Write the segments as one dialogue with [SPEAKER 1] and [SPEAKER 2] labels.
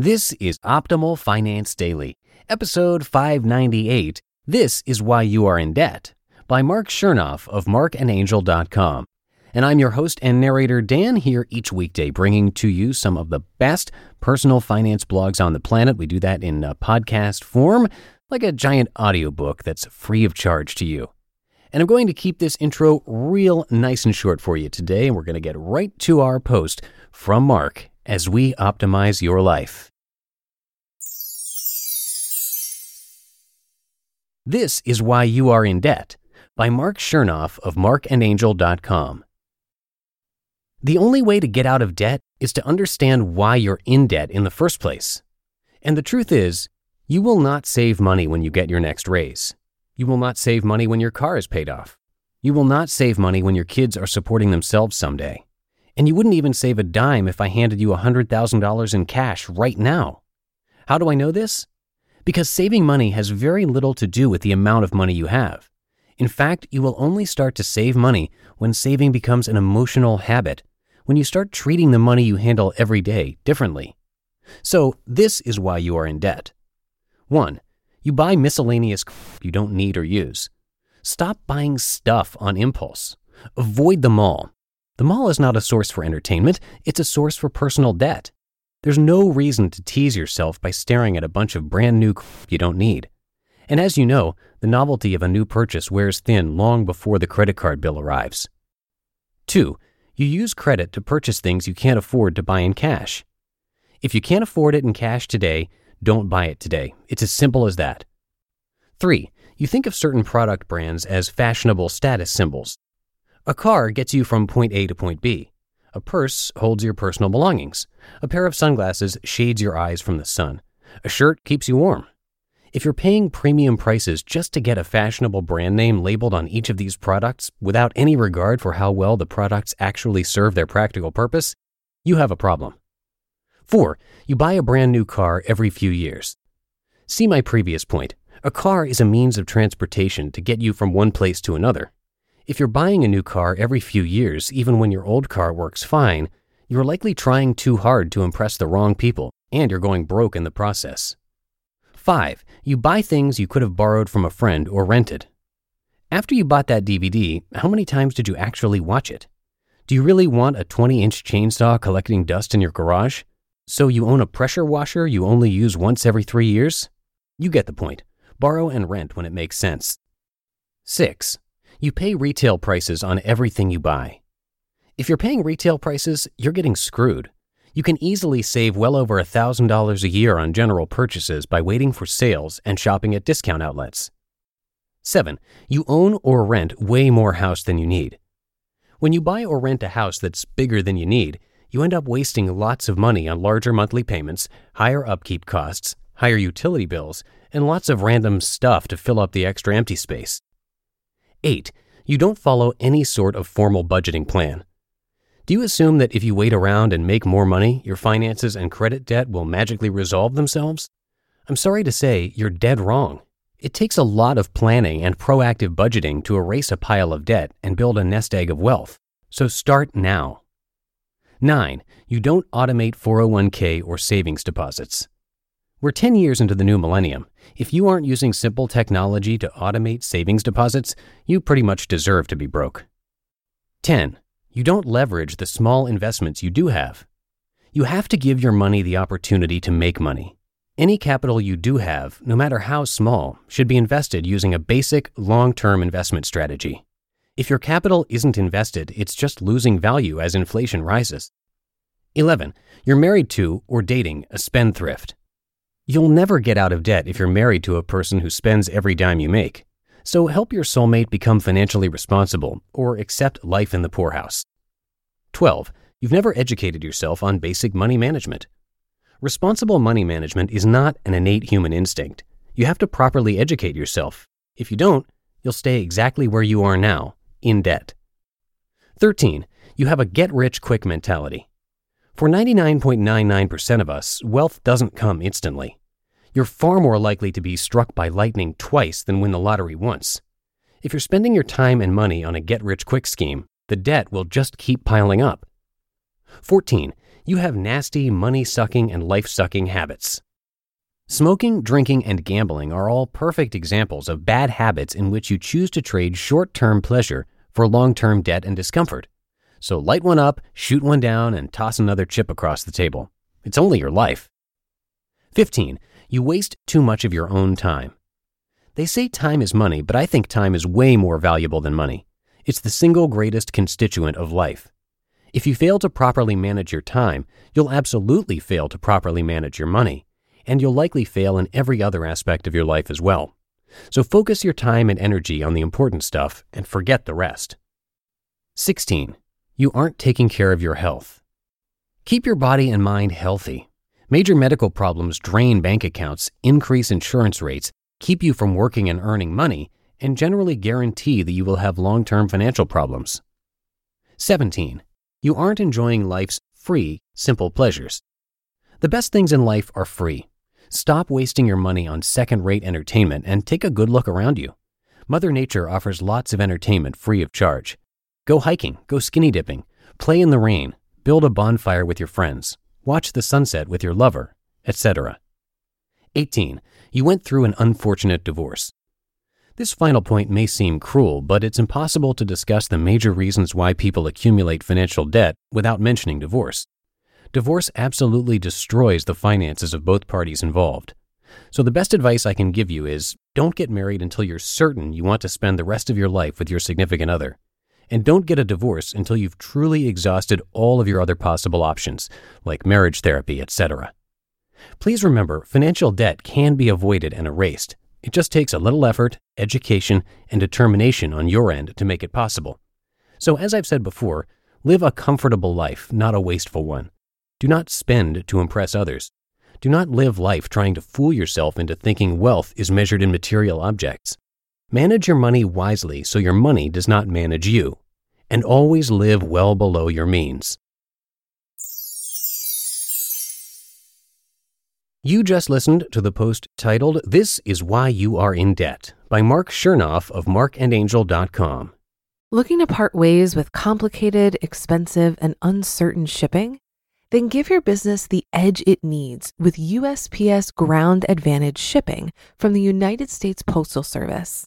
[SPEAKER 1] This is Optimal Finance Daily, episode 598. This is Why You Are in Debt by Marc Chernoff of marcandangel.com. And I'm your host and narrator, Dan, here each weekday, bringing to you some of the best personal finance blogs on the planet. We do that in a podcast form, like a giant audiobook that's free of charge to you. And I'm going to keep this intro real nice and short for you today, and we're going to get right to our post from Marc as we optimize your life. This is Why You Are in Debt by Marc Chernoff of marcandangel.com. The only way to get out of debt is to understand why you're in debt in the first place. And the truth is, you will not save money when you get your next raise. You will not save money when your car is paid off. You will not save money when your kids are supporting themselves someday. And you wouldn't even save a dime if I handed you $100,000 in cash right now. How do I know this? Because saving money has very little to do with the amount of money you have. In fact, you will only start to save money when saving becomes an emotional habit, when you start treating the money you handle every day differently. So, this is why you are in debt. 1. You buy miscellaneous you don't need or use. Stop buying stuff on impulse. Avoid the mall. The mall is not a source for entertainment, it's a source for personal debt. There's no reason to tease yourself by staring at a bunch of brand new crap you don't need. And as you know, the novelty of a new purchase wears thin long before the credit card bill arrives. 2. You use credit to purchase things you can't afford to buy in cash. If you can't afford it in cash today, don't buy it today. It's as simple as that. 3. You think of certain product brands as fashionable status symbols. A car gets you from point A to point B. A purse holds your personal belongings. A pair of sunglasses shades your eyes from the sun. A shirt keeps you warm. If you're paying premium prices just to get a fashionable brand name labeled on each of these products without any regard for how well the products actually serve their practical purpose, you have a problem. 4. You buy a brand new car every few years. See my previous point. A car is a means of transportation to get you from one place to another. If you're buying a new car every few years, even when your old car works fine, you're likely trying too hard to impress the wrong people, and you're going broke in the process. 5. You buy things you could have borrowed from a friend or rented. After you bought that DVD, how many times did you actually watch it? Do you really want a 20 inch chainsaw collecting dust in your garage? So you own a pressure washer you only use once every three years? You get the point. Borrow and rent when it makes sense. 6. You pay retail prices on everything you buy. If you're paying retail prices, you're getting screwed. You can easily save well over $1,000 a year on general purchases by waiting for sales and shopping at discount outlets. 7. You own or rent way more house than you need. When you buy or rent a house that's bigger than you need, you end up wasting lots of money on larger monthly payments, higher upkeep costs, higher utility bills, and lots of random stuff to fill up the extra empty space. 8. You don't follow any sort of formal budgeting plan. Do you assume that if you wait around and make more money, your finances and credit debt will magically resolve themselves? I'm sorry to say, you're dead wrong. It takes a lot of planning and proactive budgeting to erase a pile of debt and build a nest egg of wealth. So start now. 9. You don't automate 401k or savings deposits. We're 10 years into the new millennium. If you aren't using simple technology to automate savings deposits, you pretty much deserve to be broke. 10. You don't leverage the small investments you do have. You have to give your money the opportunity to make money. Any capital you do have, no matter how small, should be invested using a basic, long term investment strategy. If your capital isn't invested, it's just losing value as inflation rises. 11. You're married to or dating a spendthrift. You'll never get out of debt if you're married to a person who spends every dime you make. So help your soulmate become financially responsible or accept life in the poorhouse. 12. You've never educated yourself on basic money management. Responsible money management is not an innate human instinct. You have to properly educate yourself. If you don't, you'll stay exactly where you are now, in debt. 13. You have a get rich quick mentality. For 99.99% of us, wealth doesn't come instantly. You're far more likely to be struck by lightning twice than win the lottery once. If you're spending your time and money on a get rich quick scheme, the debt will just keep piling up. 14 you have nasty, money sucking, and life sucking habits. Smoking, drinking, and gambling are all perfect examples of bad habits in which you choose to trade short term pleasure for long term debt and discomfort. So light one up, shoot one down, and toss another chip across the table. It's only your life. 15. You waste too much of your own time. They say time is money, but I think time is way more valuable than money. It's the single greatest constituent of life. If you fail to properly manage your time, you'll absolutely fail to properly manage your money, and you'll likely fail in every other aspect of your life as well. So focus your time and energy on the important stuff and forget the rest. 16. You aren't taking care of your health. Keep your body and mind healthy. Major medical problems drain bank accounts, increase insurance rates, keep you from working and earning money, and generally guarantee that you will have long term financial problems. 17 you aren't enjoying life's free, simple pleasures. The best things in life are free. Stop wasting your money on second rate entertainment and take a good look around you. Mother Nature offers lots of entertainment free of charge. Go hiking, go skinny dipping, play in the rain, build a bonfire with your friends, watch the sunset with your lover, etc. 18. You went through an unfortunate divorce. This final point may seem cruel, but it's impossible to discuss the major reasons why people accumulate financial debt without mentioning divorce. Divorce absolutely destroys the finances of both parties involved. So, the best advice I can give you is don't get married until you're certain you want to spend the rest of your life with your significant other. And don't get a divorce until you've truly exhausted all of your other possible options, like marriage therapy, etc. Please remember, financial debt can be avoided and erased, it just takes a little effort, education, and determination on your end to make it possible. So, as I've said before, live a comfortable life, not a wasteful one. Do not spend to impress others. Do not live life trying to fool yourself into thinking wealth is measured in material objects. Manage your money wisely so your money does not manage you. And always live well below your means. You just listened to the post titled This is Why You Are in Debt by Marc Chernoff of marcandangel.com.
[SPEAKER 2] Looking to part ways with complicated, expensive, and uncertain shipping? Then give your business the edge it needs with USPS Ground Advantage shipping from the United States Postal Service.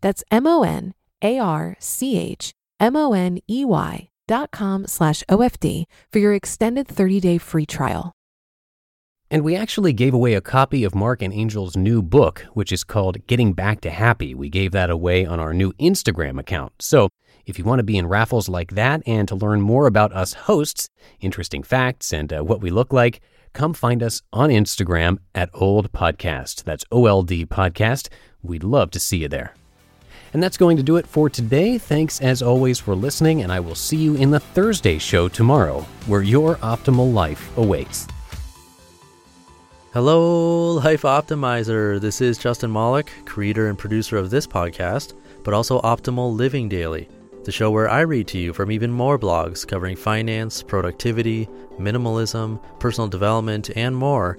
[SPEAKER 2] That's M O N A R C H M O N E Y dot com slash OFD for your extended 30 day free trial.
[SPEAKER 1] And we actually gave away a copy of Marc and Angel's new book, which is called Getting Back to Happy. We gave that away on our new Instagram account. So if you want to be in raffles like that and to learn more about us hosts, interesting facts, and uh, what we look like, come find us on Instagram at Old Podcast. That's O L D Podcast. We'd love to see you there. And that's going to do it for today. Thanks as always for listening, and I will see you in the Thursday show tomorrow, where your optimal life awaits.
[SPEAKER 3] Hello, Life Optimizer. This is Justin Malik, creator and producer of this podcast, but also Optimal Living Daily, the show where I read to you from even more blogs covering finance, productivity, minimalism, personal development, and more